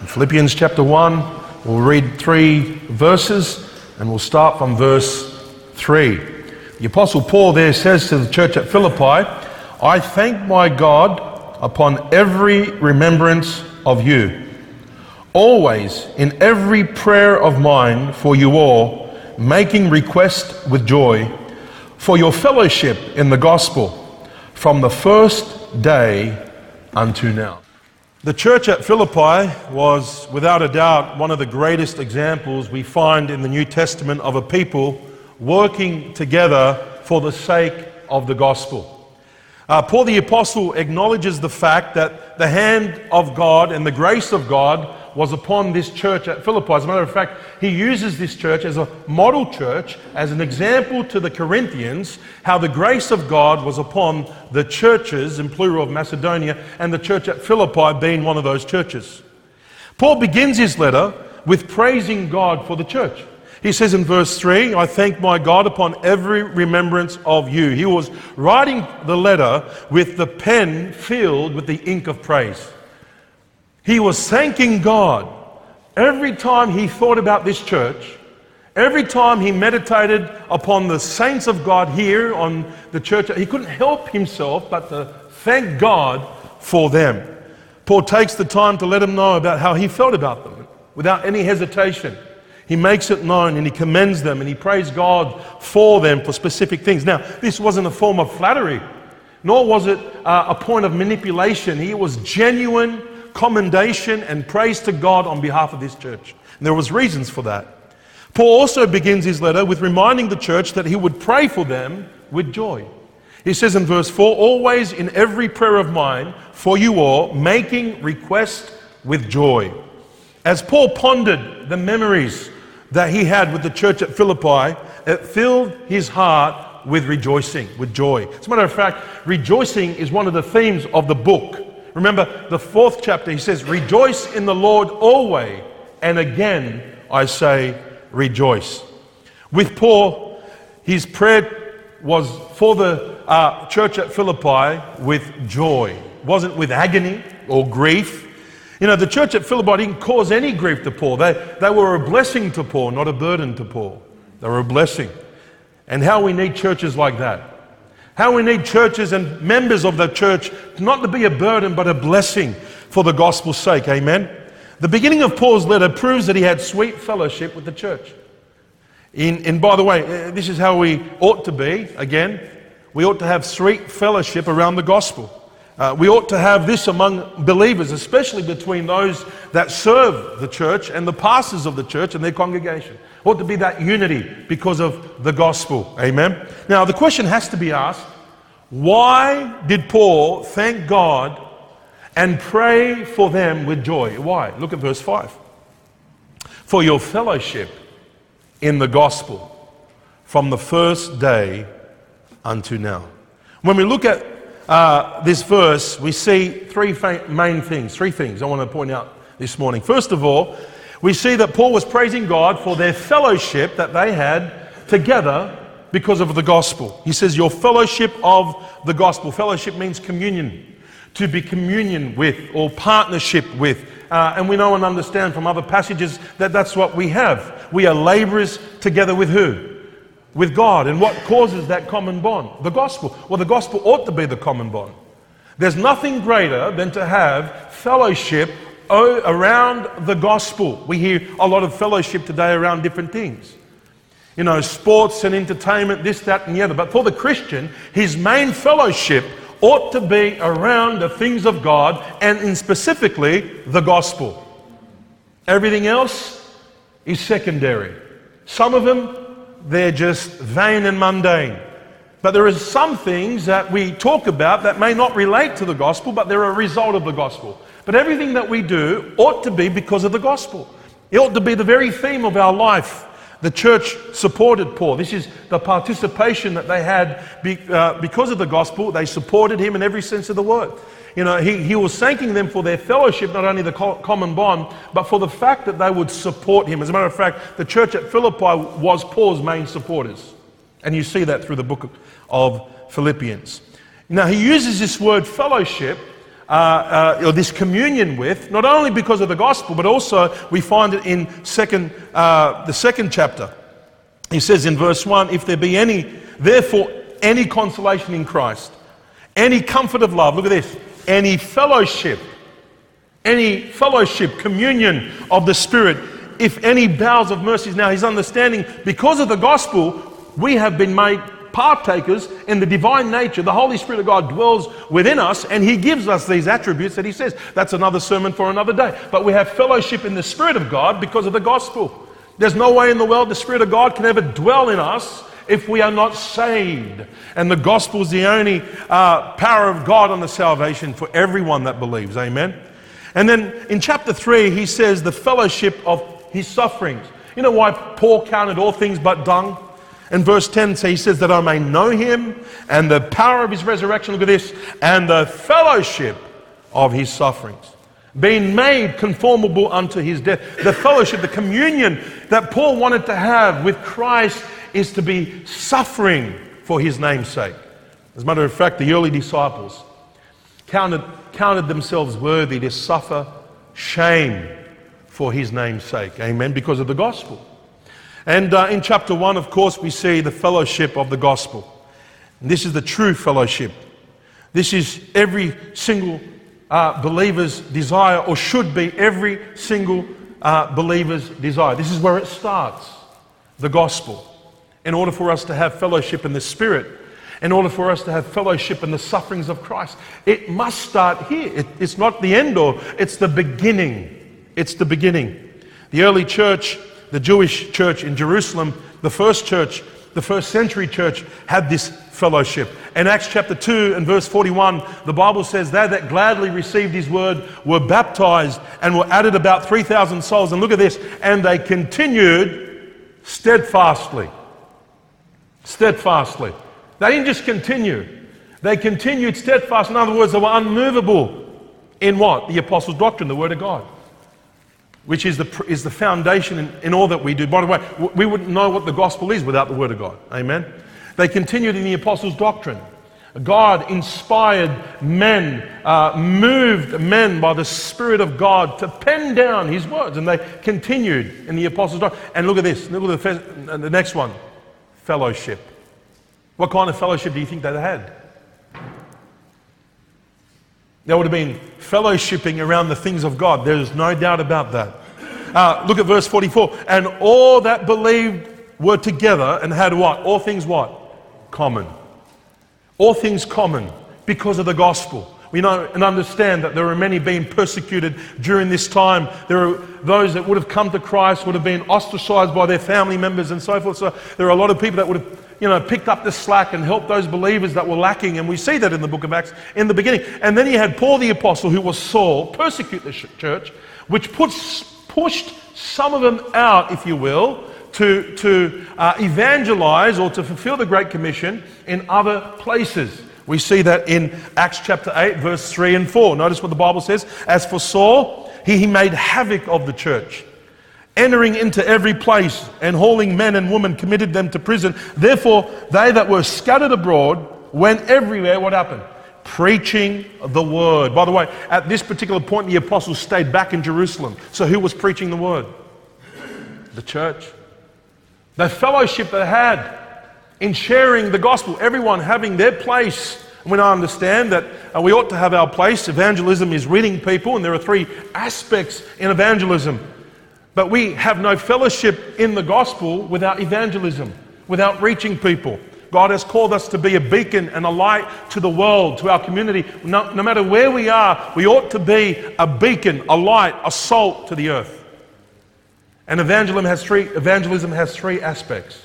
In Philippians chapter 1, we'll read three verses and we'll start from verse 3. The Apostle Paul there says to the church at Philippi, I thank my God upon every remembrance of you, always in every prayer of mine for you all, making request with joy for your fellowship in the gospel from the first day unto now. The church at Philippi was, without a doubt, one of the greatest examples we find in the New Testament of a people working together for the sake of the gospel. Uh, Paul the Apostle acknowledges the fact that the hand of God and the grace of God was upon this church at Philippi. As a matter of fact, he uses this church as a model church, as an example to the Corinthians, how the grace of God was upon the churches, in plural of Macedonia, and the church at Philippi being one of those churches. Paul begins his letter with praising God for the church. He says in verse 3, I thank my God upon every remembrance of you. He was writing the letter with the pen filled with the ink of praise. He was thanking God every time he thought about this church, every time he meditated upon the saints of God here on the church. He couldn't help himself but to thank God for them. Paul takes the time to let them know about how he felt about them without any hesitation. He makes it known and he commends them and he prays God for them for specific things. Now, this wasn't a form of flattery, nor was it uh, a point of manipulation. He was genuine commendation and praise to God on behalf of this church. And there was reasons for that. Paul also begins his letter with reminding the church that he would pray for them with joy. He says in verse 4 Always in every prayer of mine for you all, making request with joy. As Paul pondered the memories that he had with the church at Philippi, it filled his heart with rejoicing, with joy. As a matter of fact, rejoicing is one of the themes of the book. Remember the fourth chapter, he says, Rejoice in the Lord always. And again, I say, rejoice. With Paul, his prayer was for the uh, church at Philippi with joy. It wasn't with agony or grief. You know, the church at Philippi didn't cause any grief to Paul. They, they were a blessing to Paul, not a burden to Paul. They were a blessing. And how we need churches like that. How we need churches and members of the church not to be a burden but a blessing for the gospel's sake. Amen. The beginning of Paul's letter proves that he had sweet fellowship with the church. In, and by the way, uh, this is how we ought to be. Again, we ought to have sweet fellowship around the gospel. Uh, we ought to have this among believers, especially between those that serve the church and the pastors of the church and their congregation. Ought to be that unity because of the gospel. Amen. Now, the question has to be asked why did Paul thank God and pray for them with joy? Why? Look at verse 5. For your fellowship in the gospel from the first day unto now. When we look at uh, this verse, we see three main things. Three things I want to point out this morning. First of all, we see that Paul was praising God for their fellowship that they had together because of the gospel. He says, Your fellowship of the gospel. Fellowship means communion, to be communion with or partnership with. Uh, and we know and understand from other passages that that's what we have. We are laborers together with who? with God. And what causes that common bond? The gospel. Well, the gospel ought to be the common bond. There's nothing greater than to have fellowship Oh, around the gospel. We hear a lot of fellowship today around different things. You know, sports and entertainment, this, that, and the other. But for the Christian, his main fellowship ought to be around the things of God and in specifically the gospel. Everything else is secondary. Some of them they're just vain and mundane. But there are some things that we talk about that may not relate to the gospel, but they're a result of the gospel. But everything that we do ought to be because of the gospel. It ought to be the very theme of our life. The church supported Paul. This is the participation that they had uh, because of the gospel. They supported him in every sense of the word. You know, he, he was thanking them for their fellowship, not only the common bond, but for the fact that they would support him. As a matter of fact, the church at Philippi was Paul's main supporters. And you see that through the book of Philippians. Now, he uses this word fellowship uh, uh, or this communion with, not only because of the gospel, but also we find it in second, uh, the second chapter. He says in verse 1 If there be any, therefore, any consolation in Christ, any comfort of love, look at this, any fellowship, any fellowship, communion of the Spirit, if any bowels of mercies. Now, he's understanding because of the gospel, we have been made partakers in the divine nature. The Holy Spirit of God dwells within us and He gives us these attributes that He says. That's another sermon for another day. But we have fellowship in the Spirit of God because of the gospel. There's no way in the world the Spirit of God can ever dwell in us if we are not saved. And the gospel is the only uh, power of God on the salvation for everyone that believes. Amen. And then in chapter 3, he says the fellowship of his sufferings. You know why Paul counted all things but dung? In verse 10, he says, That I may know him and the power of his resurrection. Look at this. And the fellowship of his sufferings. Being made conformable unto his death. The fellowship, the communion that Paul wanted to have with Christ is to be suffering for his name's sake. As a matter of fact, the early disciples counted, counted themselves worthy to suffer shame for his name's sake. Amen. Because of the gospel. And uh, in chapter 1, of course, we see the fellowship of the gospel. And this is the true fellowship. This is every single uh, believer's desire, or should be every single uh, believer's desire. This is where it starts the gospel. In order for us to have fellowship in the Spirit, in order for us to have fellowship in the sufferings of Christ, it must start here. It, it's not the end, or it's the beginning. It's the beginning. The early church the Jewish church in Jerusalem, the first church, the first century church, had this fellowship. In Acts chapter 2 and verse 41, the Bible says, They that gladly received his word were baptized and were added about 3,000 souls. And look at this, and they continued steadfastly. Steadfastly. They didn't just continue, they continued steadfast. In other words, they were unmovable in what? The apostles' doctrine, the word of God which is the, is the foundation in, in all that we do. By the way, we wouldn't know what the gospel is without the Word of God. Amen? They continued in the apostles' doctrine. God inspired men, uh, moved men by the Spirit of God to pen down His words, and they continued in the apostles' doctrine. And look at this, look at the, the next one fellowship. What kind of fellowship do you think they had? There would have been fellowshipping around the things of God. There's no doubt about that. Uh, look at verse 44. And all that believed were together and had what? All things what? Common. All things common because of the gospel. We know and understand that there are many being persecuted during this time. There are those that would have come to Christ, would have been ostracized by their family members and so forth. So there are a lot of people that would have you know, picked up the slack and helped those believers that were lacking. And we see that in the book of Acts in the beginning. And then you had Paul the apostle, who was Saul, persecute the church, which puts, pushed some of them out, if you will, to, to uh, evangelize or to fulfill the Great Commission in other places. We see that in Acts chapter 8, verse 3 and 4. Notice what the Bible says. As for Saul, he, he made havoc of the church entering into every place and hauling men and women, committed them to prison. Therefore, they that were scattered abroad went everywhere. What happened? Preaching the word. By the way, at this particular point, the apostles stayed back in Jerusalem. So, who was preaching the word? The church. The fellowship they had in sharing the gospel, everyone having their place. And we understand that uh, we ought to have our place. Evangelism is reading people, and there are three aspects in evangelism but we have no fellowship in the gospel without evangelism, without reaching people. God has called us to be a beacon and a light to the world, to our community. No, no, matter where we are, we ought to be a beacon, a light, a salt to the earth. And evangelism has three, evangelism has three aspects.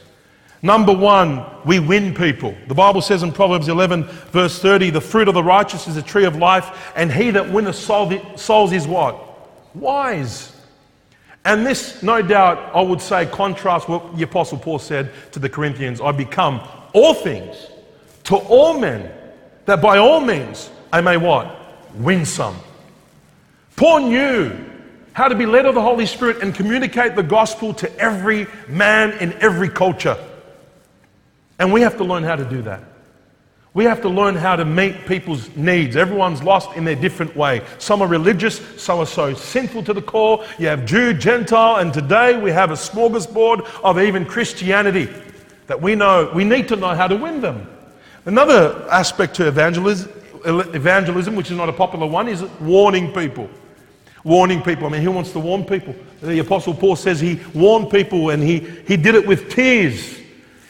Number one, we win people. The Bible says in Proverbs 11, verse 30, the fruit of the righteous is a tree of life, and he that winneth souls is what? Wise. And this, no doubt, I would say, contrasts what the Apostle Paul said to the Corinthians I become all things to all men, that by all means I may what? Win some. Paul knew how to be led of the Holy Spirit and communicate the gospel to every man in every culture. And we have to learn how to do that. We have to learn how to meet people's needs. Everyone's lost in their different way. Some are religious, some are so sinful to the core. You have Jew, Gentile, and today we have a smorgasbord of even Christianity that we know we need to know how to win them. Another aspect to evangelism, evangelism, which is not a popular one, is warning people. Warning people. I mean, who wants to warn people? The Apostle Paul says he warned people and he, he did it with tears.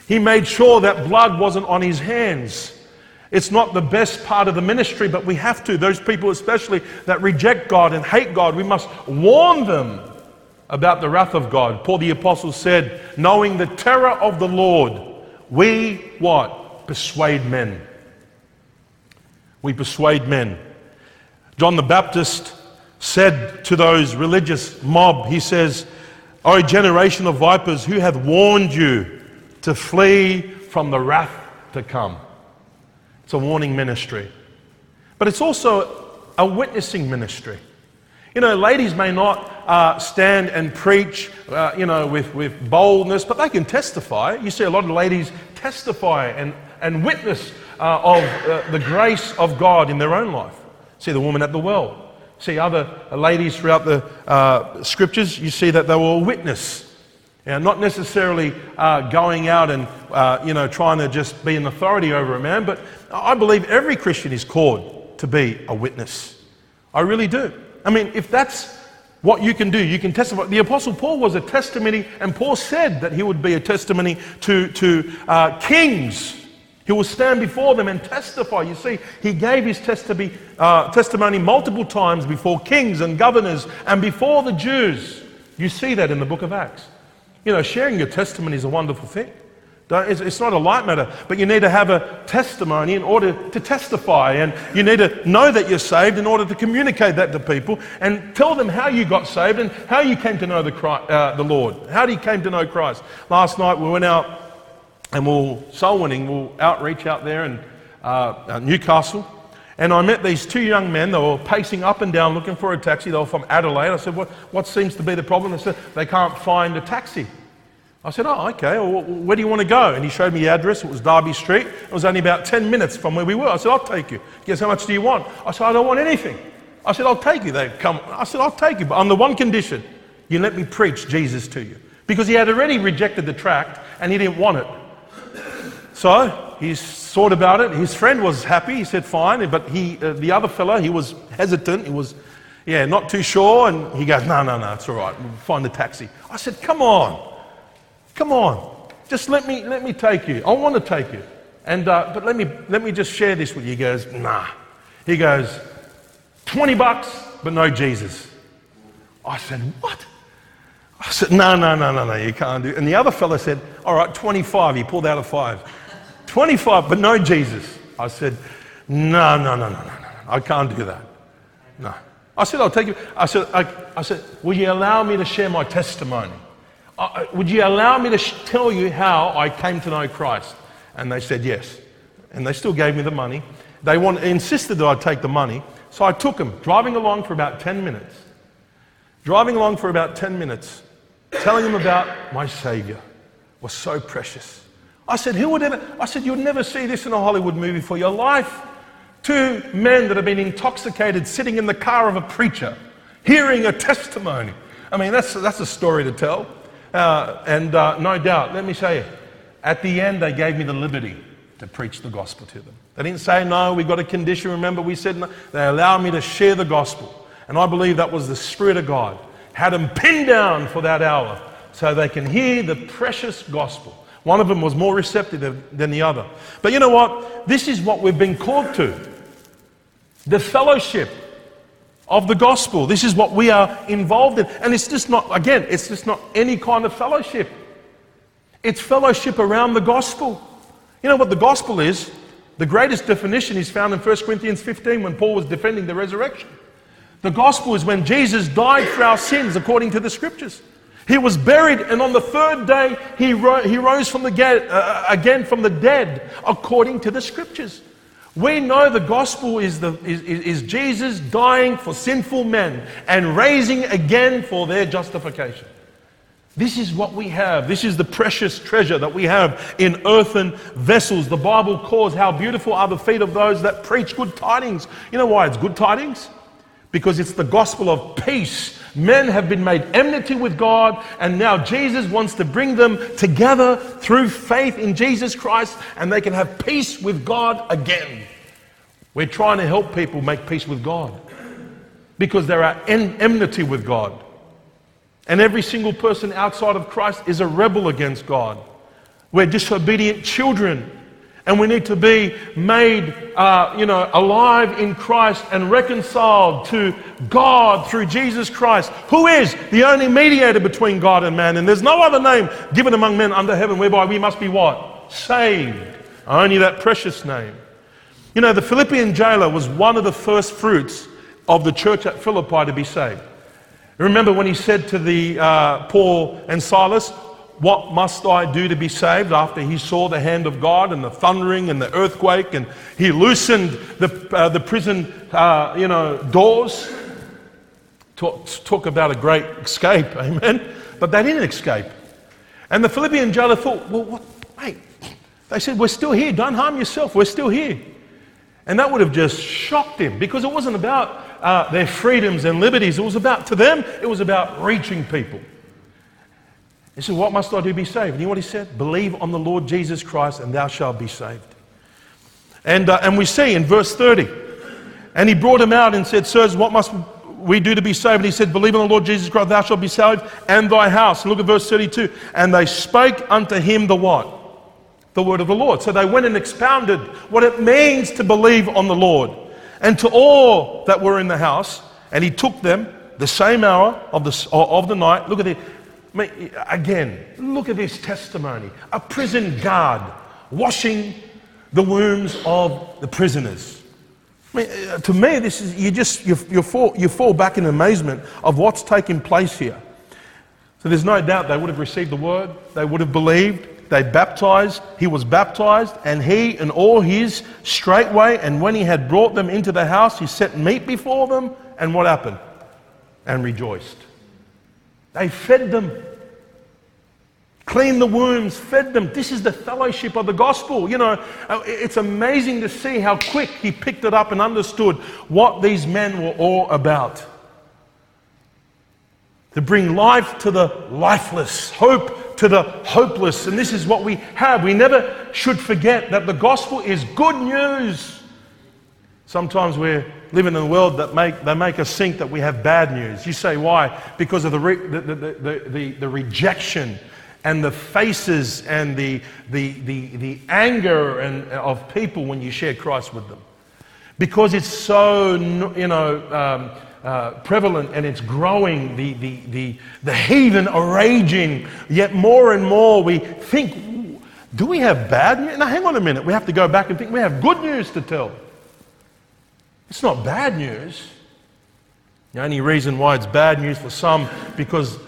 He made sure that blood wasn't on his hands. It's not the best part of the ministry, but we have to. Those people, especially that reject God and hate God, we must warn them about the wrath of God. Paul the Apostle said, knowing the terror of the Lord, we what? Persuade men. We persuade men. John the Baptist said to those religious mob, he says, O generation of vipers, who hath warned you to flee from the wrath to come? It's a warning ministry. But it's also a witnessing ministry. You know, ladies may not uh, stand and preach, uh, you know, with, with boldness, but they can testify. You see a lot of ladies testify and, and witness uh, of uh, the grace of God in their own life. See the woman at the well. See other ladies throughout the uh, scriptures, you see that they were a witness. Now, not necessarily uh, going out and, you know, trying to just be an authority over a man, but I believe every Christian is called to be a witness. I really do. I mean, if that's what you can do, you can testify. The Apostle Paul was a testimony, and Paul said that he would be a testimony to, to uh, kings. He will stand before them and testify. You see, he gave his uh, testimony multiple times before kings and governors and before the Jews. You see that in the book of Acts. You know, sharing your testimony is a wonderful thing. It's not a light matter, but you need to have a testimony in order to testify. And you need to know that you're saved in order to communicate that to people and tell them how you got saved and how you came to know the, Christ, uh, the Lord, how you came to know Christ. Last night we went out and we'll soul winning, we'll outreach out there in uh, Newcastle. And I met these two young men. They were pacing up and down looking for a taxi. They were from Adelaide. I said, What, what seems to be the problem? They said, They can't find a taxi. I said, Oh, okay. Well, where do you want to go? And he showed me the address. It was Derby Street. It was only about 10 minutes from where we were. I said, I'll take you. Guess how much do you want? I said, I don't want anything. I said, I'll take you. They come. I said, I'll take you, but on the one condition you let me preach Jesus to you. Because he had already rejected the tract and he didn't want it. So he thought about it. His friend was happy. He said, fine. But he, uh, the other fellow, he was hesitant. He was, yeah, not too sure. And he goes, no, no, no, it's all right. We'll find the taxi. I said, come on. Come on. Just let me, let me take you. I want to take you. And, uh, but let me, let me just share this with you. He goes, nah. He goes, 20 bucks, but no Jesus. I said, what? I said, no, no, no, no, no, you can't do it. And the other fellow said, all right, 25. He pulled out a five. 25, but no Jesus. I said, no, no, no, no, no, no. I can't do that. No. I said, I'll take you. I said, I, I said, will you allow me to share my testimony? Would you allow me to sh- tell you how I came to know Christ? And they said, yes. And they still gave me the money. They want, insisted that I take the money. So I took them, driving along for about 10 minutes. Driving along for about 10 minutes, telling them about my Savior was so precious. I said, Who would ever? I said, You'd never see this in a Hollywood movie for your life. Two men that have been intoxicated sitting in the car of a preacher, hearing a testimony. I mean, that's, that's a story to tell. Uh, and uh, no doubt, let me say, at the end, they gave me the liberty to preach the gospel to them. They didn't say, No, we've got a condition. Remember, we said no. They allowed me to share the gospel. And I believe that was the Spirit of God, had them pinned down for that hour so they can hear the precious gospel. One of them was more receptive than the other. But you know what? This is what we've been called to the fellowship of the gospel. This is what we are involved in. And it's just not, again, it's just not any kind of fellowship. It's fellowship around the gospel. You know what the gospel is? The greatest definition is found in 1 Corinthians 15 when Paul was defending the resurrection. The gospel is when Jesus died for our sins according to the scriptures. He was buried, and on the third day, he, ro- he rose from the ga- uh, again from the dead, according to the scriptures. We know the gospel is, the, is, is Jesus dying for sinful men and raising again for their justification. This is what we have. This is the precious treasure that we have in earthen vessels. The Bible calls how beautiful are the feet of those that preach good tidings. You know why it's good tidings? Because it's the gospel of peace. Men have been made enmity with God, and now Jesus wants to bring them together through faith in Jesus Christ, and they can have peace with God again. We're trying to help people make peace with God because they're at enmity with God. And every single person outside of Christ is a rebel against God. We're disobedient children. And we need to be made, uh, you know, alive in Christ and reconciled to God through Jesus Christ, who is the only mediator between God and man. And there's no other name given among men under heaven whereby we must be what? Saved. Only that precious name. You know, the Philippian jailer was one of the first fruits of the church at Philippi to be saved. Remember when he said to the uh, Paul and Silas, What must I do to be saved? After he saw the hand of God and the thundering and the earthquake, and he loosened the, uh, the prison uh, you know, doors. Talk, talk about a great escape, amen? But they didn't escape. And the Philippian jailer thought, Well, what? Wait. They said, We're still here. Don't harm yourself. We're still here. And that would have just shocked him because it wasn't about uh, their freedoms and liberties. It was about, to them, it was about reaching people. He said, What must I do to be saved? And you know what he said? Believe on the Lord Jesus Christ and thou shalt be saved. And, uh, and we see in verse 30, and he brought him out and said, Sirs, what must we do to be saved? And he said, Believe on the Lord Jesus Christ, thou shalt be saved, and thy house. And look at verse 32. And they spake unto him the what? The word of the Lord. So they went and expounded what it means to believe on the Lord and to all that were in the house, and he took them the same hour of the, of the night. Look at it. Again, look at this testimony. A prison guard washing the wounds of the prisoners. I mean, uh, to me, this is you just you, you, fall, you fall back in amazement of what's taking place here. So there's no doubt they would have received the word, they would have believed, they baptized, he was baptized, and he and all his straightway, and when he had brought them into the house, he set meat before them, and what happened? And rejoiced. They fed them, cleaned the wounds, fed them. This is the fellowship of the gospel. You know, uh, it's amazing to see how quick he picked it up and understood what these men were all about. To bring life to the lifeless, hope to the hopeless. And this is what we have. We never should forget that the gospel is good news. Sometimes we're living in a world that make, they make us think that we have bad news. You say, why? Because of the, re, the, the, the, the rejection and the faces and the, the, the, the anger and, of people when you share Christ with them. Because it's so, you know, um, uh, prevalent and it's growing. The, the, the, the heathen are raging. Yet more and more we think, do we have bad news? Now, hang on a minute. We have to go back and think we have good news to tell. It's not bad news. The only reason why it's bad news for some because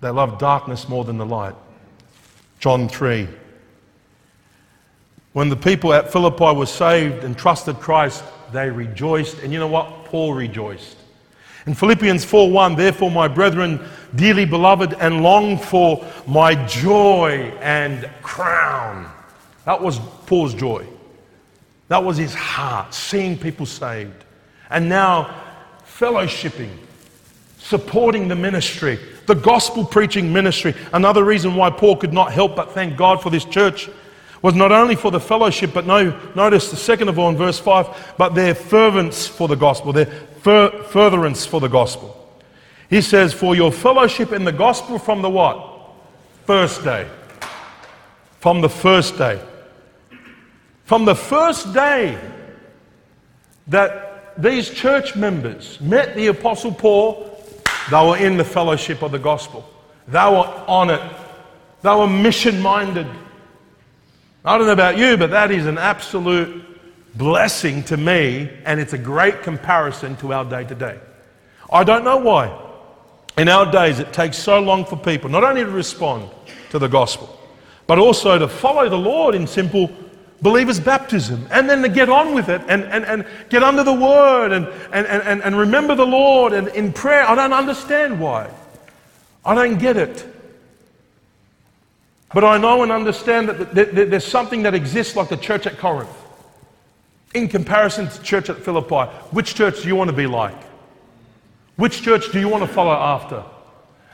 they love darkness more than the light. John 3. When the people at Philippi were saved and trusted Christ, they rejoiced. And you know what? Paul rejoiced. In Philippians 4:1, therefore, my brethren, dearly beloved, and long for my joy and crown. That was Paul's joy. That was his heart, seeing people saved. And now, fellowshipping, supporting the ministry, the gospel preaching ministry. Another reason why Paul could not help but thank God for this church was not only for the fellowship, but no, notice the second of all in verse 5, but their fervence for the gospel, their fur, furtherance for the gospel. He says, For your fellowship in the gospel from the what? First day. From the first day. From the first day that these church members met the Apostle Paul, they were in the fellowship of the gospel. They were on it. They were mission minded. I don't know about you, but that is an absolute blessing to me, and it's a great comparison to our day to day. I don't know why. In our days, it takes so long for people not only to respond to the gospel, but also to follow the Lord in simple believers' baptism and then to get on with it and, and, and get under the word and, and, and, and remember the Lord and in prayer. I don't understand why. I don't get it. But I know and understand that there's something that exists like the church at Corinth. In comparison to church at Philippi, which church do you want to be like? Which church do you want to follow after?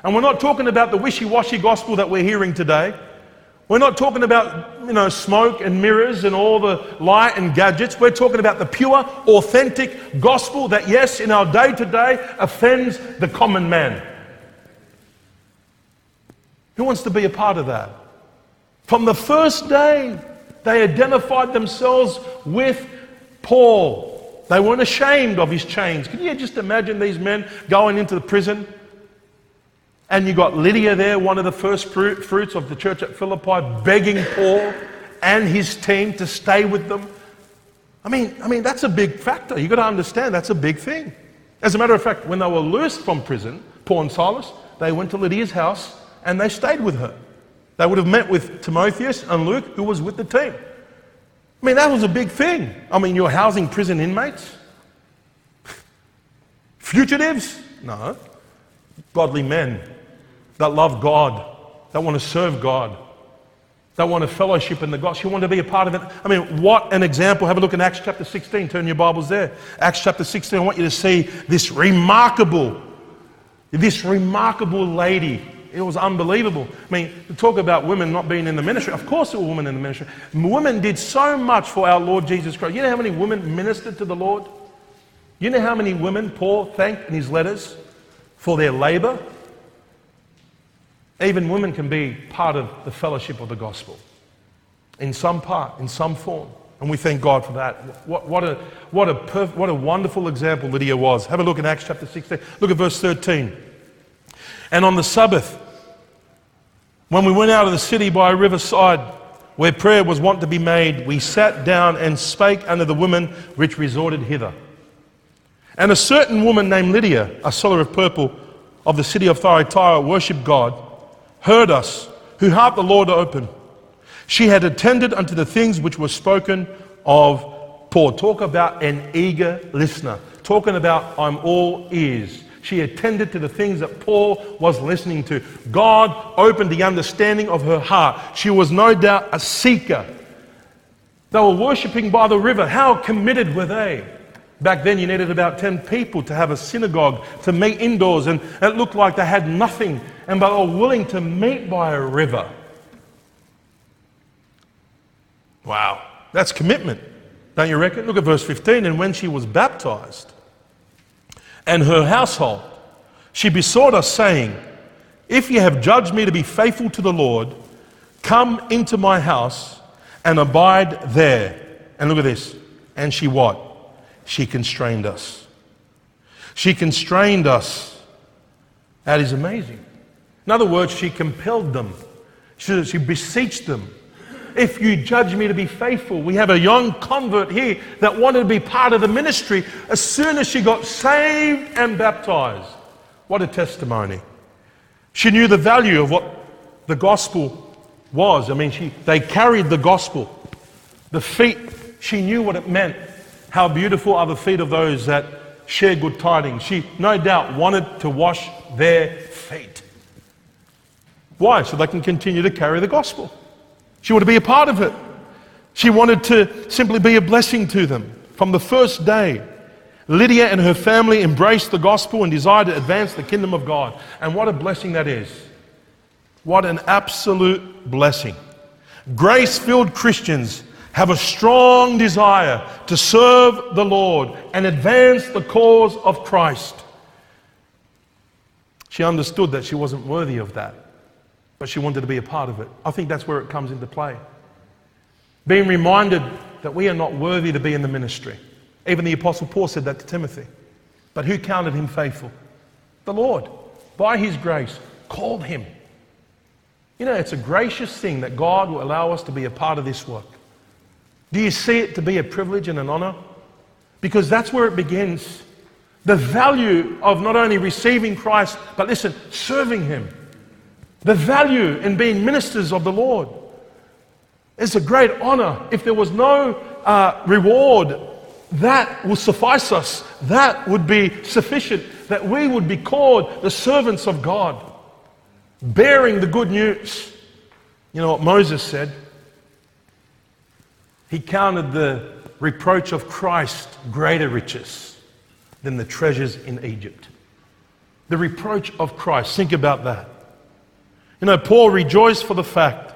And we're not talking about the wishy washy gospel that we're hearing today. We're not talking about, you know, smoke and mirrors and all the light and gadgets. We're talking about the pure, authentic gospel that, yes, in our day to day offends the common man. Who wants to be a part of that? From the first day, they identified themselves with Paul. They weren't ashamed of his chains. Can you just imagine these men going into the prison? And you got Lydia there, one of the first fruit, fruits of the church at Philippi, begging Paul and his team to stay with them. I mean, I mean that's a big factor. You've got to understand that's a big thing. As a matter of fact, when they were loosed from prison, Paul and Silas, they went to Lydia's house and they stayed with her. They would have met with Timotheus and Luke, who was with the team. I mean, that was a big thing. I mean, you're housing prison inmates? Fugitives? No. Godly men that love God, that want to serve God, that want to fellowship in the gospel. You want to be a part of it. I mean, what an example. Have a look in Acts chapter 16. Turn your Bibles there. Acts chapter 16. I want you to see this remarkable, this remarkable lady it was unbelievable. I mean, to talk about women not being in the ministry, of course there were women in the ministry. Women did so much for our Lord Jesus Christ. You know how many women ministered to the Lord? You know how many women Paul thanked in his letters for their labor? Even women can be part of the fellowship of the gospel in some part, in some form. And we thank God for that. What, what, a, what, a perf- what a wonderful example Lydia was. Have a look in Acts chapter 16. Look at verse 13. And on the Sabbath, when we went out of the city by a riverside where prayer was wont to be made, we sat down and spake unto the women which resorted hither. And a certain woman named Lydia, a seller of purple of the city of Thyatira, worshipped God, heard us, who harped the Lord open. She had attended unto the things which were spoken of Paul. Talk about an eager listener. Talking about I'm all ears. She attended to the things that Paul was listening to. God opened the understanding of her heart. She was no doubt a seeker. They were worshipping by the river. How committed were they? Back then, you needed about 10 people to have a synagogue, to meet indoors, and it looked like they had nothing, and they were willing to meet by a river. Wow, that's commitment, don't you reckon? Look at verse 15. And when she was baptized, and her household. She besought us, saying, If ye have judged me to be faithful to the Lord, come into my house and abide there. And look at this. And she what? She constrained us. She constrained us. That is amazing. In other words, she compelled them. She, she beseeched them if you judge me to be faithful. We have a young convert here that wanted to be part of the ministry as soon as she got saved and baptized. What a testimony. She knew the value of what the gospel was. I mean, she, they carried the gospel. The feet, she knew what it meant. How beautiful are the feet of those that share good tidings. She, no doubt, wanted to wash their feet. Why? So they can continue to carry the gospel. She wanted to be a part of it. She wanted to simply be a blessing to them. From the first day, Lydia and her family embraced the gospel and desired to advance the kingdom of God. And what a blessing that is! What an absolute blessing. Grace filled Christians have a strong desire to serve the Lord and advance the cause of Christ. She understood that she wasn't worthy of that but she wanted to be a part of it. I think that's where it comes into play. Being reminded that we are not worthy to be in the ministry. Even the Apostle Paul said that to Timothy. But who counted him faithful? The Lord, by his grace, called him. You know, it's a gracious thing that God will allow us to be a part of this work. Do you see it to be a privilege and an honor? Because that's where it begins. The value of not only receiving Christ, but listen, serving him the value in being ministers of the Lord. It's a great honor. If there was no uh, reward, that will suffice us. That would be sufficient, that we would be called the servants of God. bearing the good news. You know what Moses said? He counted the reproach of Christ greater riches than the treasures in Egypt. The reproach of Christ. Think about that. You know, Paul rejoiced for the fact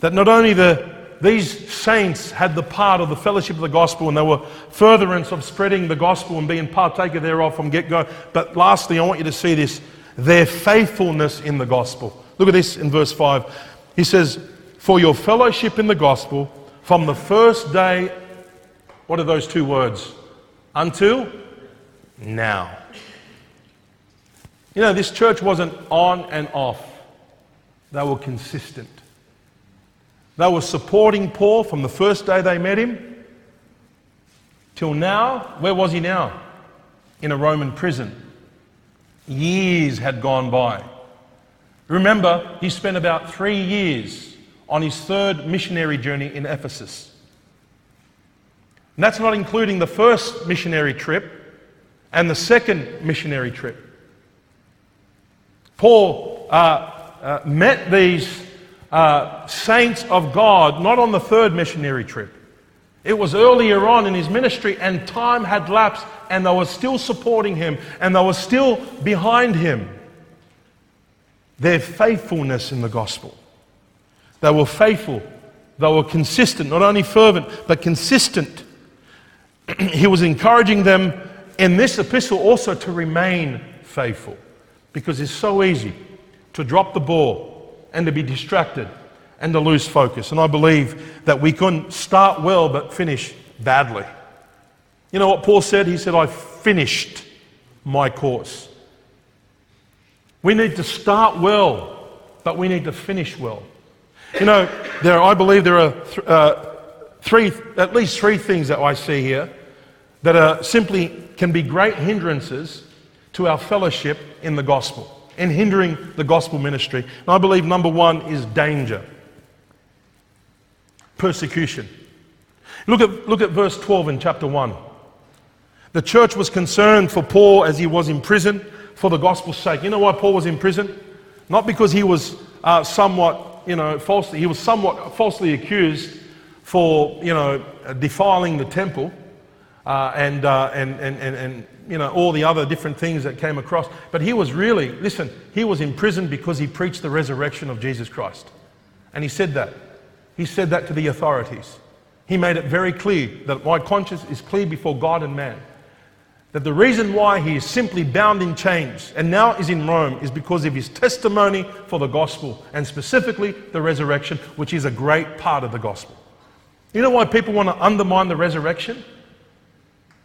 that not only the, these saints had the part of the fellowship of the gospel and they were furtherance of spreading the gospel and being partaker thereof from get go, but lastly, I want you to see this their faithfulness in the gospel. Look at this in verse 5. He says, For your fellowship in the gospel from the first day, what are those two words? Until now. You know, this church wasn't on and off, they were consistent. They were supporting Paul from the first day they met him till now. Where was he now? In a Roman prison. Years had gone by. Remember, he spent about three years on his third missionary journey in Ephesus. And that's not including the first missionary trip and the second missionary trip. Paul uh, uh, met these uh, saints of God not on the third missionary trip. It was earlier on in his ministry, and time had lapsed, and they were still supporting him, and they were still behind him. Their faithfulness in the gospel. They were faithful, they were consistent, not only fervent, but consistent. he was encouraging them in this epistle also to remain faithful because it's so easy to drop the ball and to be distracted and to lose focus. And I believe that we can start well but finish badly. You know what Paul said? He said, I finished my course. We need to start well, but we need to finish well. You know, there, I believe there are th- uh, three, at least three things that I see here that are simply can be great hindrances to our fellowship in the gospel and hindering the gospel ministry. And I believe number one is danger, persecution. Look at, look at verse 12 in chapter 1. The church was concerned for Paul as he was in prison for the gospel's sake. You know why Paul was in prison? Not because he was uh, somewhat, you know, falsely, he was somewhat falsely accused for, you know, defiling the temple uh, and, uh, and, and, and, and, you know, all the other different things that came across. But he was really, listen, he was in prison because he preached the resurrection of Jesus Christ. And he said that. He said that to the authorities. He made it very clear that my conscience is clear before God and man. That the reason why he is simply bound in chains and now is in Rome is because of his testimony for the gospel and specifically the resurrection, which is a great part of the gospel. You know why people want to undermine the resurrection?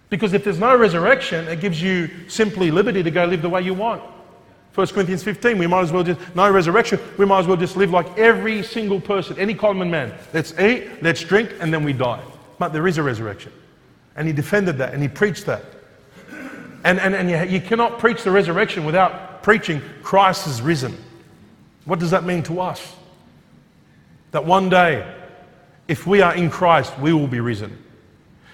Because if there's no resurrection, it gives you simply liberty to go live the way you want. 1 Corinthians 15, we might as well just, no resurrection, we might as well just live like every single person, any common man. Let's eat, let's drink, and then we die. But there is a resurrection. And he defended that and he preached that. And, and, and you, you cannot preach the resurrection without preaching Christ is risen. What does that mean to us? That one day, if we are in Christ, we will be risen.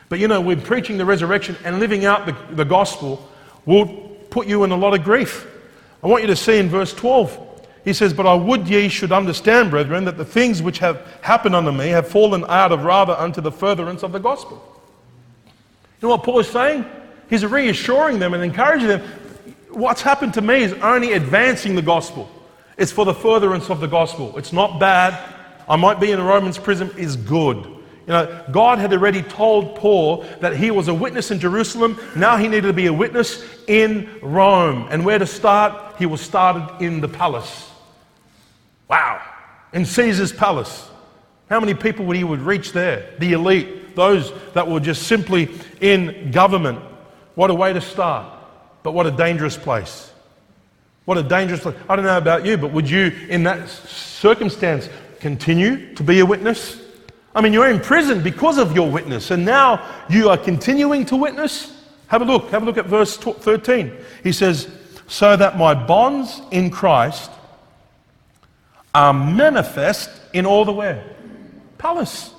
But you know, we're preaching the resurrection and living out the, the gospel will put you in a lot of grief. I want you to see in verse 12. He says, But I would ye should understand, brethren, that the things which have happened unto me have fallen out of rather unto the furtherance of the gospel. You know what Paul is saying? He's reassuring them and encouraging them. What's happened to me is only advancing the gospel. It's for the furtherance of the gospel. It's not bad. I might be in a Romans prison, is good. You know, God had already told Paul that he was a witness in Jerusalem. Now he needed to be a witness in Rome. And where to start? He was started in the palace. Wow. In Caesar's palace. How many people would he would reach there? The elite, those that were just simply in government. What a way to start. But what a dangerous place. What a dangerous place. I don't know about you, but would you, in that circumstance, continue to be a witness? I mean, you're in prison because of your witness, and now you are continuing to witness. Have a look. Have a look at verse 13. He says, So that my bonds in Christ are manifest in all the where? Palace.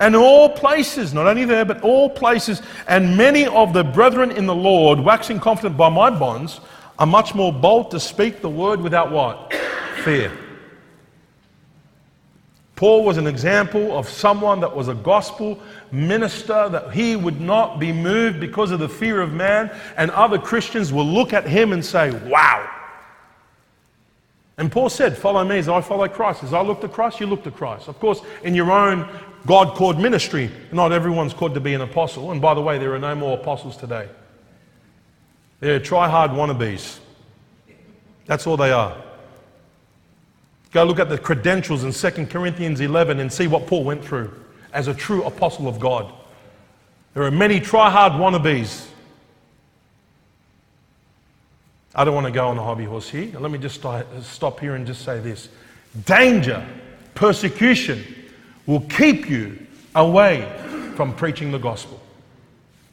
And all places, not only there, but all places, and many of the brethren in the Lord, waxing confident by my bonds, are much more bold to speak the word without what? fear. Paul was an example of someone that was a gospel minister, that he would not be moved because of the fear of man, and other Christians will look at him and say, Wow. And Paul said, Follow me as I follow Christ. As I look to Christ, you look to Christ. Of course, in your own God called ministry, not everyone's called to be an apostle. And by the way, there are no more apostles today. They're try hard wannabes. That's all they are. Go look at the credentials in 2 Corinthians 11 and see what Paul went through as a true apostle of God. There are many try hard wannabes. I don't want to go on a hobby horse here. Let me just stop here and just say this danger, persecution will keep you away from preaching the gospel.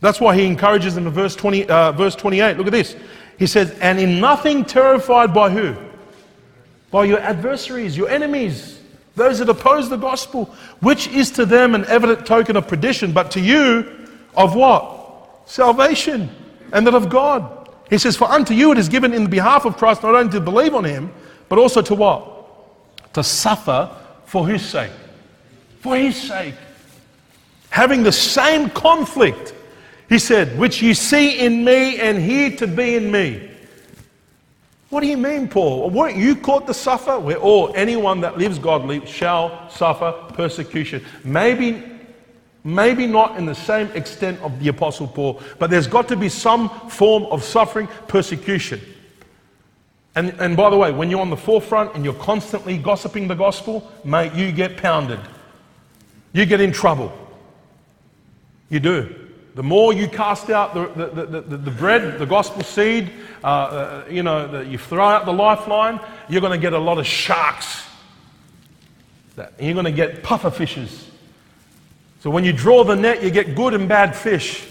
That's why he encourages them in verse, 20, uh, verse 28. Look at this. He says, And in nothing terrified by who? by your adversaries, your enemies, those that oppose the gospel, which is to them an evident token of perdition, but to you of what? Salvation, and that of God. He says, For unto you it is given in the behalf of Christ not only to believe on him, but also to what? To suffer for whose sake? For his sake. Having the same conflict, he said, which you see in me and hear to be in me. What do you mean, Paul? Weren't you caught to suffer? We're all, anyone that lives godly shall suffer persecution. Maybe, maybe not in the same extent of the Apostle Paul, but there's got to be some form of suffering, persecution. And, and by the way, when you're on the forefront and you're constantly gossiping the gospel, mate, you get pounded. You get in trouble. You do. The more you cast out the, the, the, the, bread, the gospel seed, uh, uh, you know, the, you throw out the lifeline, you're going to get a lot of sharks. That, you're going to get puffer fishes. So when you draw the net, you get good and bad fish.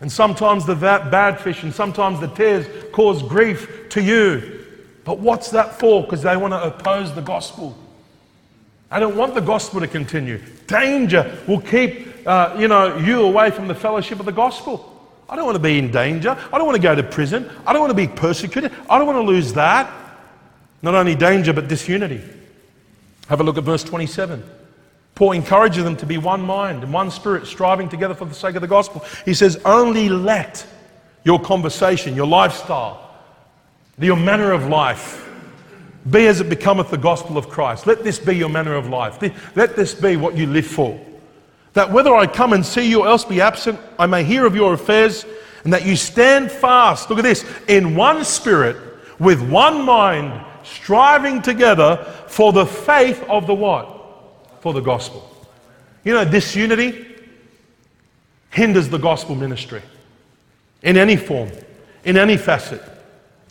And sometimes the bad fish and sometimes the tears cause grief to you. But what's that for? Because they want to oppose the gospel. I don't want the gospel to continue. Danger will keep uh, you know, you away from the fellowship of the gospel. I don't want to be in danger. I don't want to go to prison. I don't want to be persecuted. I don't want to lose that. Not only danger, but disunity. Have a look at verse 27. Paul encourages them to be one mind and one spirit, striving together for the sake of the gospel. He says, Only let your conversation, your lifestyle, your manner of life be as it becometh the gospel of Christ. Let this be your manner of life. Let this be what you live for. That whether I come and see you or else be absent, I may hear of your affairs, and that you stand fast, look at this, in one spirit, with one mind, striving together for the faith of the what? For the gospel. You know, disunity hinders the gospel ministry in any form, in any facet,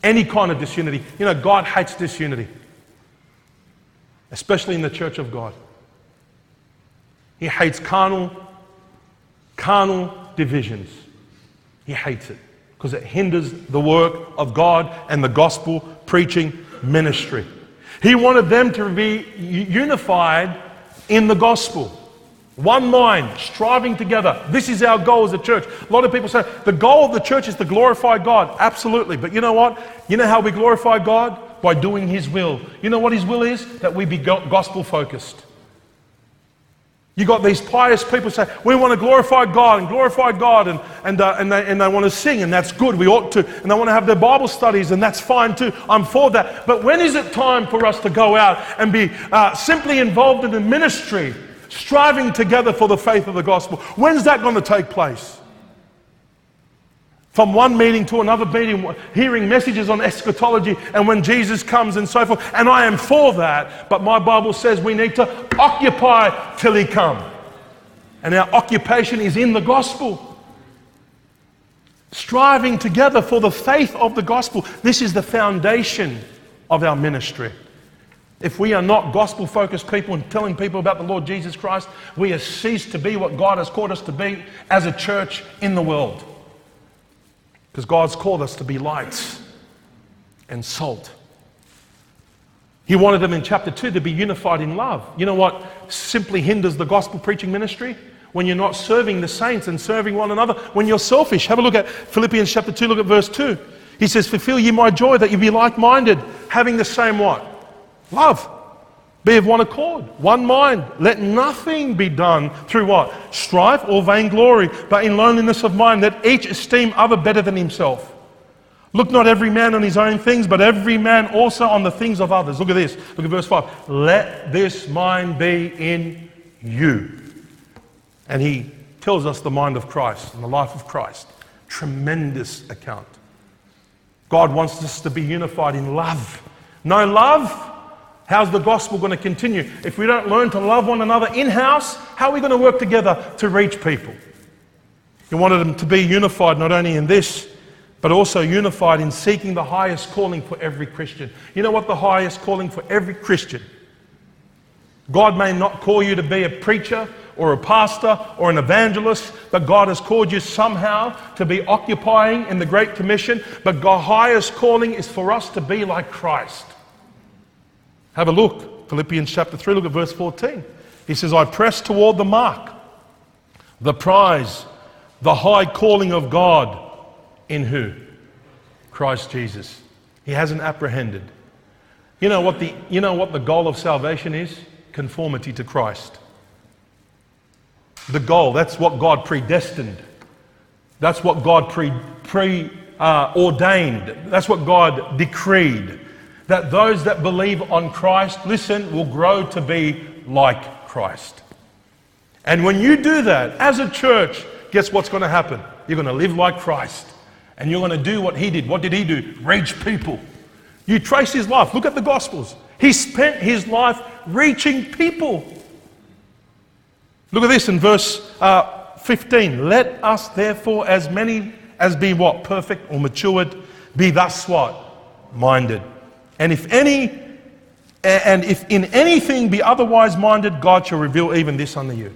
any kind of disunity. You know, God hates disunity, especially in the church of God. He hates carnal, carnal divisions. He hates it because it hinders the work of God and the gospel preaching ministry. He wanted them to be unified in the gospel. One mind, striving together. This is our goal as a church. A lot of people say the goal of the church is to glorify God. Absolutely. But you know what? You know how we glorify God? By doing His will. You know what His will is? That we be gospel focused. You got these pious people say, we want to glorify God and glorify God, and, and, uh, and, they, and they want to sing, and that's good. We ought to. And they want to have their Bible studies, and that's fine too. I'm for that. But when is it time for us to go out and be uh, simply involved in the ministry, striving together for the faith of the gospel? When's that going to take place? from one meeting to another meeting, hearing messages on eschatology and when Jesus comes and so forth. And I am for that, but my Bible says we need to occupy till He come. And our occupation is in the gospel. Striving together for the faith of the gospel. This is the foundation of our ministry. If we are not gospel focused people and telling people about the Lord Jesus Christ, we have ceased to be what God has called us to be as a church in the world. Because God's called us to be lights and salt. He wanted them in chapter 2 to be unified in love. You know what simply hinders the gospel preaching ministry? When you're not serving the saints and serving one another, when you're selfish. Have a look at Philippians chapter 2, look at verse 2. He says, Fulfill ye my joy that you be like minded, having the same what? Love. Be of one accord, one mind. Let nothing be done through what? Strife or vainglory, but in loneliness of mind, that each esteem other better than himself. Look not every man on his own things, but every man also on the things of others. Look at this. Look at verse 5. Let this mind be in you. And he tells us the mind of Christ and the life of Christ. Tremendous account. God wants us to be unified in love. No love, How's the gospel going to continue? If we don't learn to love one another in house, how are we going to work together to reach people? He wanted them to be unified not only in this, but also unified in seeking the highest calling for every Christian. You know what the highest calling for every Christian? God may not call you to be a preacher or a pastor or an evangelist, but God has called you somehow to be occupying in the Great Commission. But God's highest calling is for us to be like Christ. Have a look. Philippians chapter 3, look at verse 14. He says, I press toward the mark, the prize, the high calling of God in who? Christ Jesus. He hasn't apprehended. You know what the, you know what the goal of salvation is? Conformity to Christ. The goal, that's what God predestined. That's what God pre, pre uh, ordained. That's what God decreed that those that believe on Christ, listen, will grow to be like Christ. And when you do that as a church, guess what's going to happen? You're going to live like Christ. And you're going to do what he did. What did he do? Reach people. You trace his life. Look at the Gospels. He spent his life reaching people. Look at this in verse uh, 15. Let us therefore, as many as be what? Perfect or matured, be thus what? Minded. And if any and if in anything be otherwise minded, God shall reveal even this unto you.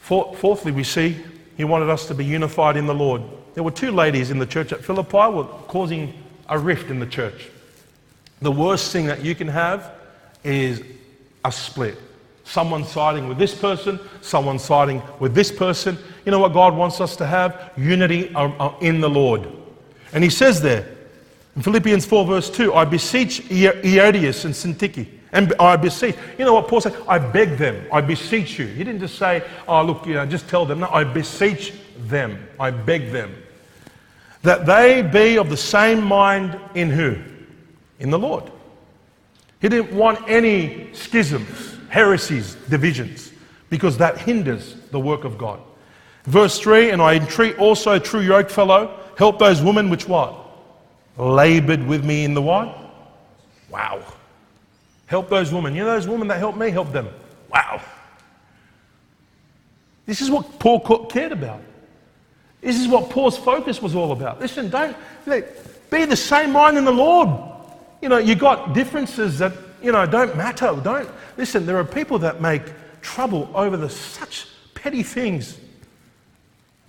Fourthly, we see he wanted us to be unified in the Lord. There were two ladies in the church at Philippi were causing a rift in the church. The worst thing that you can have is a split. Someone siding with this person, someone siding with this person. You know what God wants us to have? Unity um, uh, in the Lord. And he says there, in Philippians 4, verse 2, I beseech Euodias and Syntyche. And I beseech. You know what Paul said? I beg them. I beseech you. He didn't just say, oh, look, you know, just tell them. No, I beseech them. I beg them. That they be of the same mind in who? In the Lord. He didn't want any schisms, heresies, divisions, because that hinders the work of God. Verse 3 And I entreat also, true yoke fellow, help those women which what? Labored with me in the what? Wow. Help those women. You know those women that helped me, help them. Wow. This is what Paul cared about. This is what Paul's focus was all about. Listen, don't be the same mind in the Lord. You know, you got differences that, you know, don't matter. Don't listen, there are people that make trouble over the such petty things.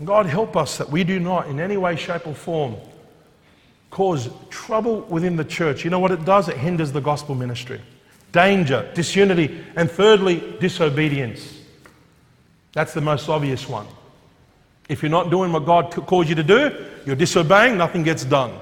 God help us that we do not in any way, shape, or form cause trouble within the church. You know what it does? It hinders the gospel ministry. Danger, disunity, and thirdly, disobedience. That's the most obvious one. If you're not doing what God calls you to do, you're disobeying, nothing gets done.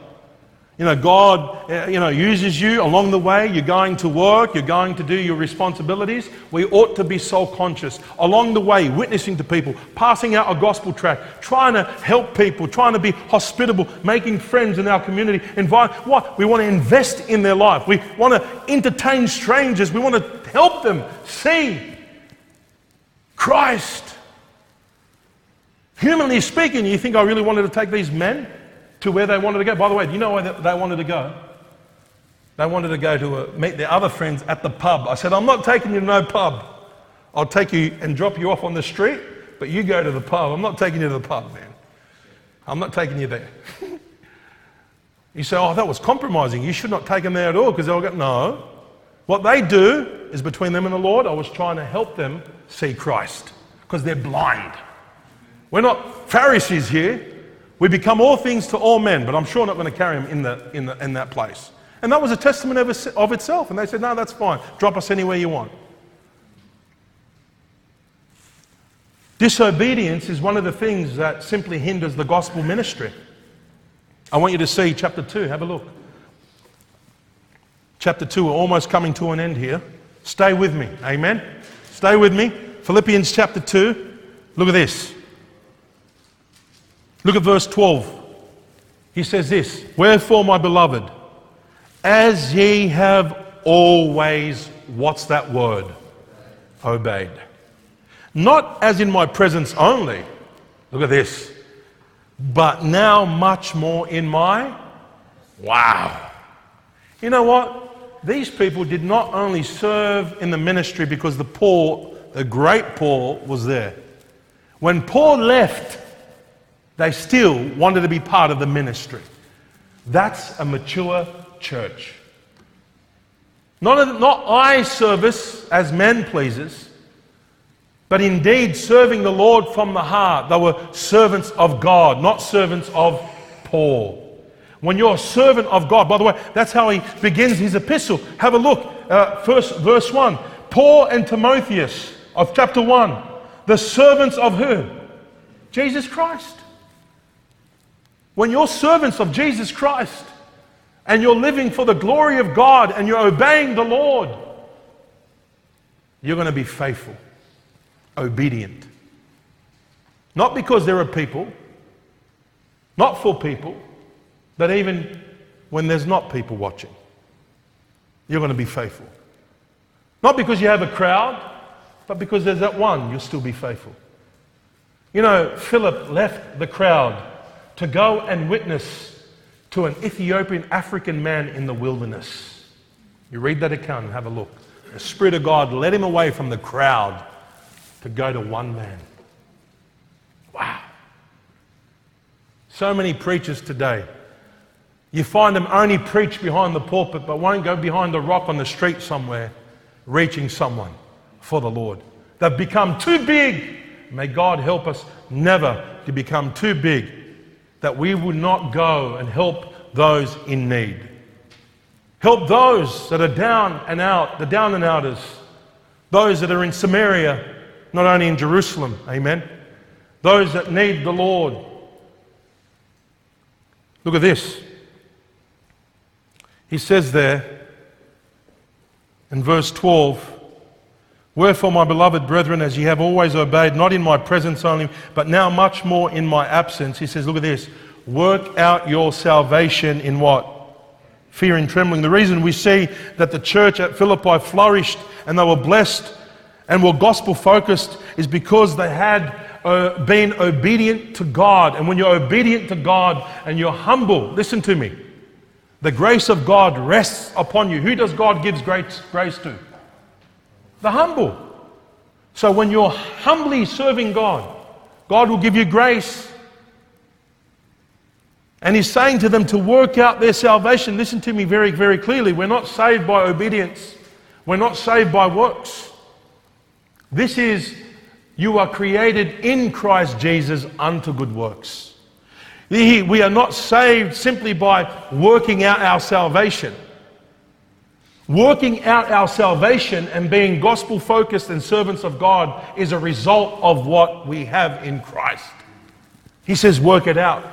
You know, God, uh, you know, uses you along the way. You're going to work, you're going to do your responsibilities. We ought to be soul conscious. Along the way, witnessing to people, passing out a gospel tract, trying to help people, trying to be hospitable, making friends in our community. Invite what? We want to invest in their life. We want to entertain strangers. We want to help them see Christ. Humanly speaking, you think I really wanted to take these men? To where they wanted to go. By the way, do you know where they wanted to go? They wanted to go to a, uh, meet their other friends at the pub. I said, I'm not taking you to no pub. I'll take you and drop you off on the street, but you go to the pub. I'm not taking you to the pub, man. I'm not taking you there. you say, oh, that was compromising. You should not take them there at all because they'll go, no. What they do is between them and the Lord. I was trying to help them see Christ because they're blind. We're not Pharisees here. We become all things to all men, but I'm sure not going to carry them in, the, in, the, in that place. And that was a testament of, of itself. And they said, no, that's fine. Drop us anywhere you want. Disobedience is one of the things that simply hinders the gospel ministry. I want you to see chapter 2. Have a look. chapter 2. We're almost coming to an end here. Stay with me. Amen. Stay with me. Philippians chapter 2. Look at this. Look at verse 12. He says this Wherefore, my beloved, as ye have always, what's that word? Obeyed. Not as in my presence only. Look at this. But now much more in my. Wow. You know what? These people did not only serve in the ministry because the Paul, the great Paul, was there. When Paul left, they still wanted to be part of the ministry. That's a mature church. Not, a, not eye service as men pleases, but indeed serving the Lord from the heart. They were servants of God, not servants of Paul. When you're a servant of God, by the way, that's how he begins his epistle. Have a look, uh, first verse 1. Paul and Timotheus of chapter 1, the servants of who? Jesus Christ. When you're servants of Jesus Christ and you're living for the glory of God and you're obeying the Lord, you're going to be faithful, obedient. Not because there are people, not for people, but even when there's not people watching, you're going to be faithful. Not because you have a crowd, but because there's that one, you'll still be faithful. You know, Philip left the crowd to go and witness to an Ethiopian African man in the wilderness. You read that account and have a look. The Spirit of God led him away from the crowd to go to one man. Wow. So many preachers today. You find them only preach behind the pulpit, but won't go behind the rock on the street somewhere, reaching someone for the Lord. They've become too big. May God help us never to become too big that we would not go and help those in need. Help those that are down and out, the down and outers, those that are in Samaria, not only in Jerusalem, amen. Those that need the Lord. Look at this. He says there in verse 12, Wherefore, my beloved brethren, as ye have always obeyed, not in my presence only, but now much more in my absence, he says, Look at this. Work out your salvation in what? Fear and trembling. The reason we see that the church at Philippi flourished and they were blessed and were gospel focused is because they had uh, been obedient to God. And when you're obedient to God and you're humble, listen to me, the grace of God rests upon you. Who does God give grace, grace to? The humble. So when you're humbly serving God, God will give you grace. And He's saying to them to work out their salvation. Listen to me very, very clearly. We're not saved by obedience, we're not saved by works. This is, you are created in Christ Jesus unto good works. We are not saved simply by working out our salvation. Working out our salvation and being gospel focused and servants of God is a result of what we have in Christ. He says, work it out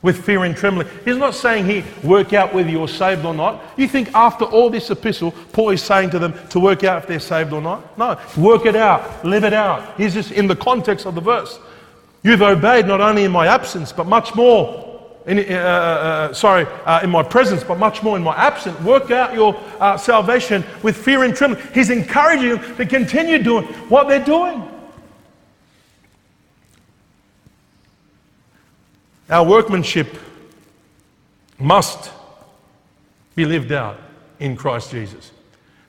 with fear and trembling. He's not saying here, work out whether you're saved or not. You think after all this epistle, Paul is saying to them to work out if they're saved or not? No, work it out, live it out. He's just in the context of the verse. You've obeyed not only in my absence, but much more in, uh, uh, uh, sorry, uh, in my presence, but much more in my absence. Work out your salvation with fear and trembling. He's encouraging them to continue doing what they're doing. Our workmanship must be lived out in Christ Jesus.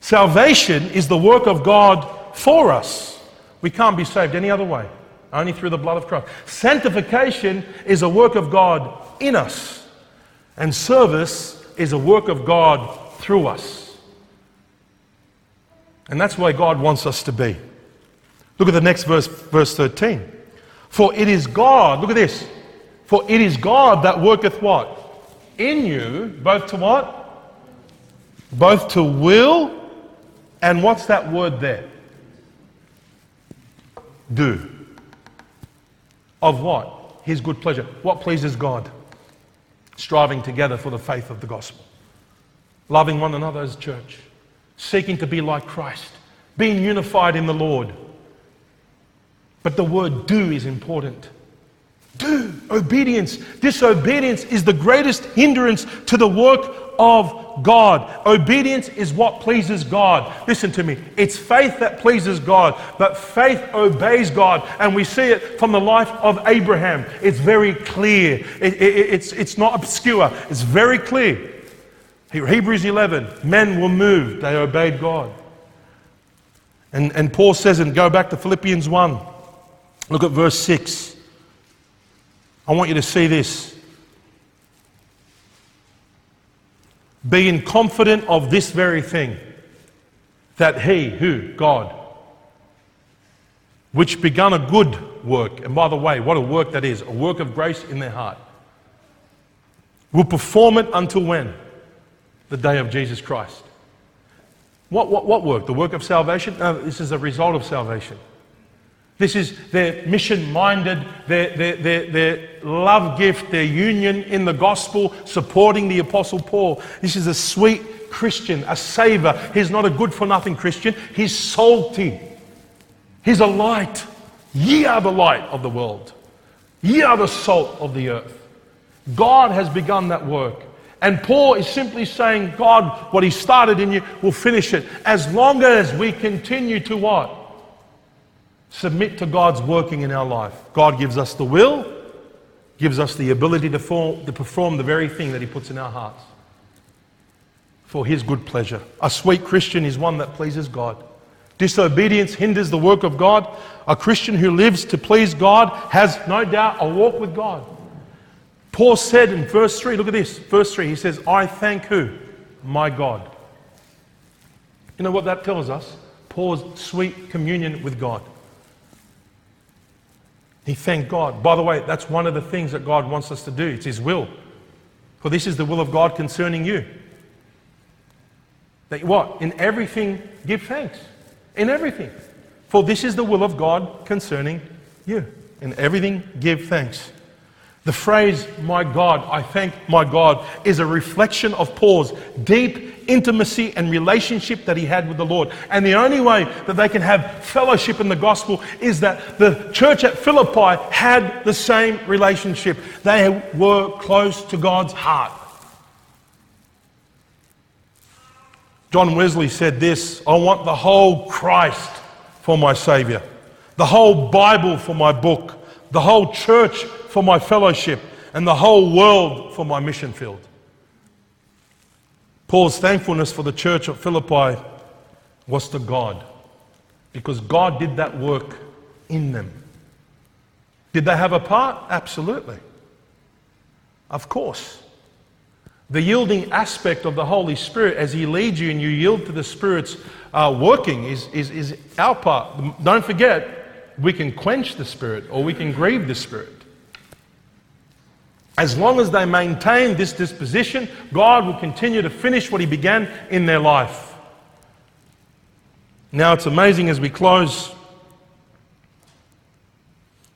Salvation is the work of God for us. We can't be saved any other way, only through the blood of Christ. Sanctification is a work of God in us, and service is a work of God through us. And that's why God wants us to be. Look at the next verse, verse 13. For it is God, look at this. For it is God that worketh what? In you, both to what? Both to will, and what's that word there? Do. Of what? His good pleasure. What pleases God? striving together for the faith of the gospel. loving one another as church, seeking to be like Christ, being unified in the Lord. But the word do is important. Do. Obedience. Disobedience is the greatest hindrance to the work of God. Obedience is what pleases God. Listen to me. It's faith that pleases God, but faith obeys God. And we see it from the life of Abraham. It's very clear, it, it, it's, it's not obscure, it's very clear. Hebrews 11 men were moved, they obeyed God. And, and Paul says, and go back to Philippians 1, look at verse 6. I want you to see this. Being confident of this very thing, that he, who? God, which begun a good work, and by the way, what a work that is, a work of grace in their heart, will perform it until when? The day of Jesus Christ. What, what, what work? The work of salvation? No, this is a result of salvation. This is their mission minded, their, their, their, their love gift, their union in the gospel, supporting the Apostle Paul. This is a sweet Christian, a saver. He's not a good for nothing Christian, he's salty. He's a light. Ye are the light of the world, ye are the salt of the earth. God has begun that work. And Paul is simply saying, God, what He started in you will finish it. As long as we continue to what? Submit to God's working in our life. God gives us the will, gives us the ability to, to perform the very thing that He puts in our hearts for His good pleasure. A sweet Christian is one that pleases God. Disobedience hinders the work of God. A Christian who lives to please God has no doubt a walk with God. Paul said in verse 3, look at this, verse 3, he says, I thank who? My God. You know what that tells us? Paul's sweet communion with God. He thanked God. By the way, that's one of the things that God wants us to do. It's His will. For this is the will of God concerning you. That what? In everything, give thanks. In everything. For this is the will of God concerning you. In everything, give thanks. The phrase, my God, I thank my God, is a reflection of Paul's deep intimacy and relationship that he had with the Lord. And the only way that they can have fellowship in the gospel is that the church at Philippi had the same relationship. They were close to God's heart. John Wesley said this I want the whole Christ for my Savior, the whole Bible for my book, the whole church for my fellowship, and the whole world for my mission field. Paul's thankfulness for the church of Philippi was to God because God did that work in them. Did they have a part? Absolutely. Of course. The yielding aspect of the Holy Spirit as He leads you and you yield to the Spirit's uh, working is, is, is our part. Don't forget, we can quench the Spirit or we can grieve the Spirit. As long as they maintain this disposition, God will continue to finish what He began in their life. Now, it's amazing as we close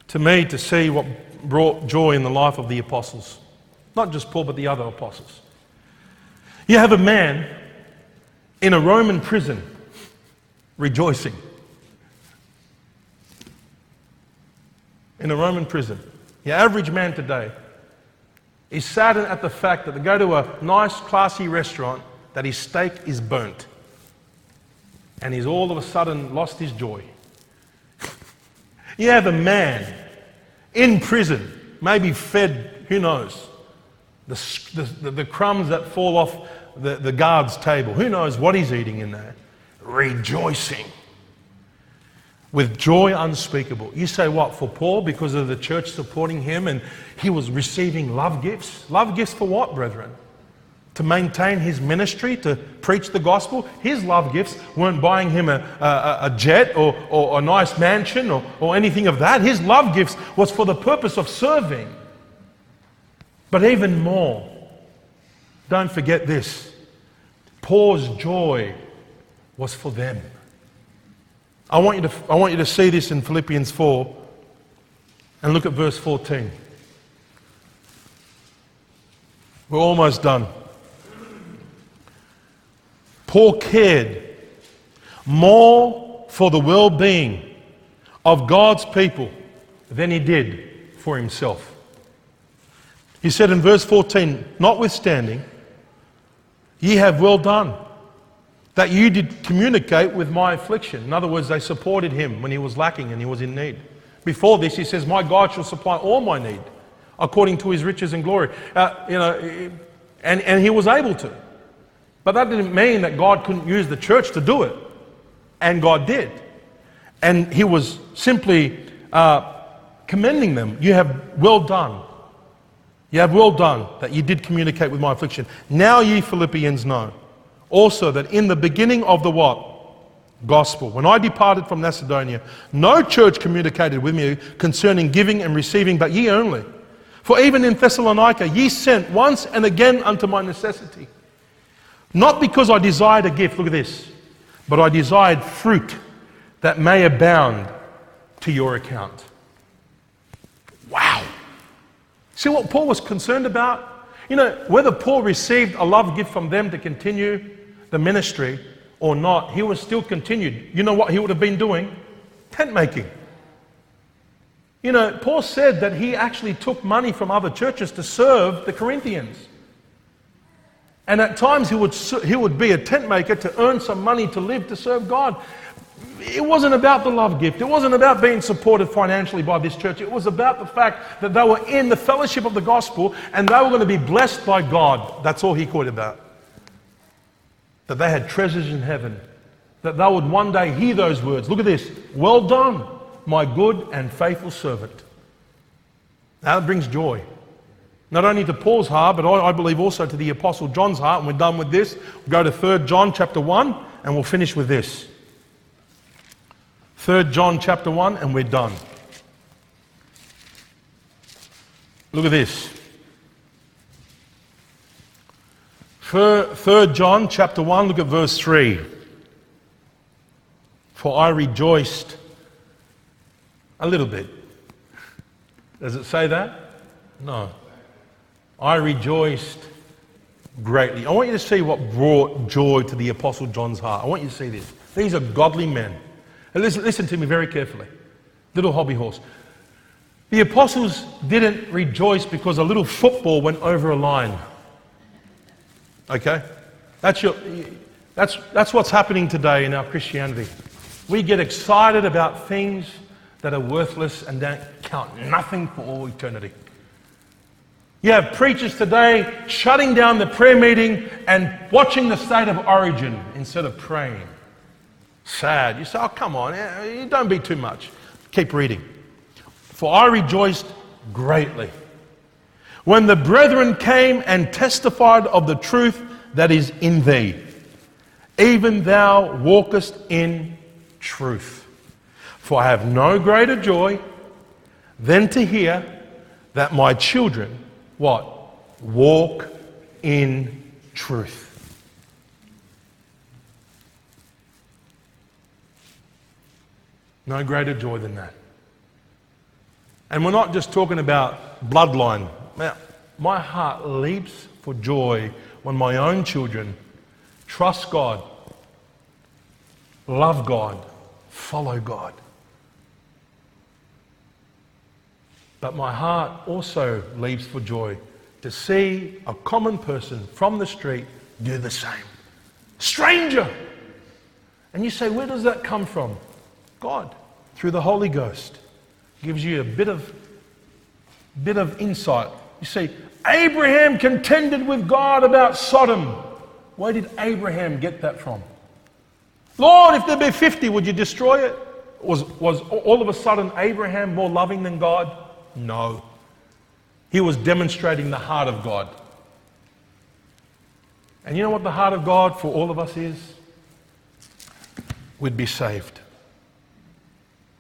to me to see what brought joy in the life of the apostles. Not just Paul, but the other apostles. You have a man in a Roman prison rejoicing. In a Roman prison. Your average man today He's saddened at the fact that they go to a nice, classy restaurant that his steak is burnt. And he's all of a sudden lost his joy. you have a man in prison, maybe fed, who knows, the, the, the crumbs that fall off the, the guard's table. Who knows what he's eating in there? Rejoicing with joy unspeakable. You say what? For Paul, because of the church supporting him and he was receiving love gifts? Love gifts for what, brethren? To maintain his ministry, to preach the gospel? His love gifts weren't buying him a, a, a jet or, or a nice mansion or, or anything of that. His love gifts was for the purpose of serving. But even more, don't forget this Paul's joy was for them. I want, you to, I want you to see this in Philippians 4 and look at verse 14. We're almost done. Paul cared more for the well being of God's people than he did for himself. He said in verse 14, Notwithstanding, ye have well done, that you did communicate with my affliction. In other words, they supported him when he was lacking and he was in need. Before this, he says, My God shall supply all my need according to his riches and glory. Uh, you know, and, and he was able to. But that didn't mean that God couldn't use the church to do it. And God did. And he was simply uh, commending them. You have well done. You have well done that you did communicate with my affliction. Now ye Philippians know also that in the beginning of the what? Gospel. When I departed from Macedonia, no church communicated with me concerning giving and receiving, but ye only. For even in Thessalonica, ye sent once and again unto my necessity. Not because I desired a gift, look at this, but I desired fruit that may abound to your account. Wow. See what Paul was concerned about? You know, whether Paul received a love gift from them to continue the ministry or not, he was still continued. You know what he would have been doing? Tent making. You know, Paul said that he actually took money from other churches to serve the Corinthians. And at times he would, he would be a tent maker to earn some money to live to serve God. It wasn't about the love gift. It wasn't about being supported financially by this church. It was about the fact that they were in the fellowship of the gospel and they were going to be blessed by God. That's all he cared about. That they had treasures in heaven. That they would one day hear those words. Look at this. Well done, my good and faithful servant. Now that brings joy. Not only to Paul's heart, but I, believe also to the Apostle John's heart. And we're done with this. We'll go to 3 John chapter 1, and we'll finish with this. 3 John chapter 1, and we're done. Look at this. 3 John chapter 1, look at verse 3. For I rejoiced a little bit. Does it say that? No. I rejoiced greatly. I want you to see what brought joy to the Apostle John's heart. I want you to see this. These are godly men. And listen, listen to me very carefully. Little hobby horse. The apostles didn't rejoice because a little football went over a line. Okay? That's, your, that's, that's what's happening today in our Christianity. We get excited about things that are worthless and don't count nothing for all eternity. You have preachers today shutting down the prayer meeting and watching the state of origin instead of praying. Sad. You say, oh, come on, eh, don't be too much. Keep reading. For I rejoiced greatly when the brethren came and testified of the truth that is in thee, even thou walkest in truth. For I have no greater joy than to hear that my children, what? Walk in truth. No greater joy than that. And we're not just talking about bloodline. Now, my heart leaps for joy when my own children trust God, love God, follow God. But my heart also leaps for joy to see a common person from the street do the same. Stranger! And you say, where does that come from? God, through the Holy Ghost, gives you a bit of, bit of insight. You see, Abraham contended with God about Sodom. Where did Abraham get that from? Lord, if there be 50, would you destroy it? Was, was all of a sudden Abraham more loving than God? No. He was demonstrating the heart of God. And you know what the heart of God for all of us is? We'd be saved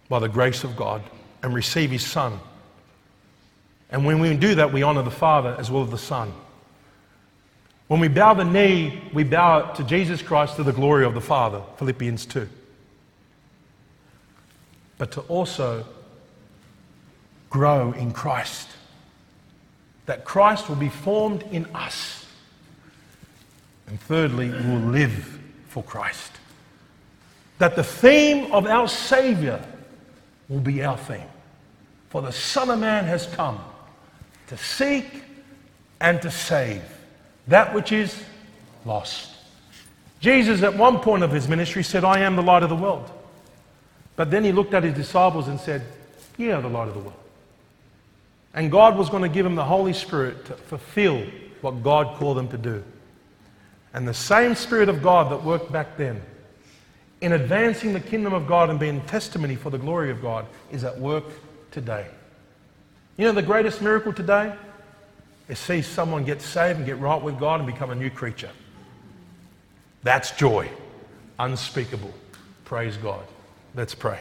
by the grace of God and receive His Son. And when we do that, we honor the Father as well as the Son. When we bow the knee, we bow to Jesus Christ to the glory of the Father, Philippians 2. But to also grow in Christ. That Christ will be formed in us. And thirdly, we will live for Christ. That the theme of our Savior will be our theme. For the Son of Man has come to seek and to save that which is lost. Jesus, at one point of his ministry, said, I am the light of the world. But then he looked at his disciples and said, You are the light of the world. And God was going to give him the Holy Spirit to fulfill what God called them to do. And the same Spirit of God that worked back then in advancing the kingdom of God and being testimony for the glory of God is at work today. You know, the greatest miracle today is see someone get saved and get right with God and become a new creature. That's joy, unspeakable. Praise God. Let's pray.